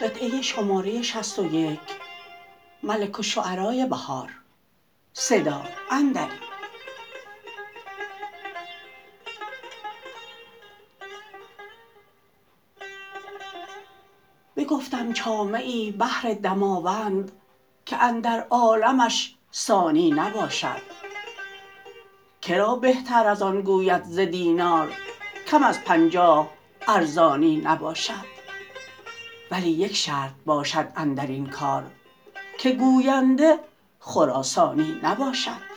بگفتم چامه ای بهر دماوند که اندر عالمش ثانی نباشد. کرا بهتر از آن گوید ز دینار کم از پنجاه ارزانی نباشد. ولی یک شرط باشد اندرین کار که گوینده خراسانی نباشد.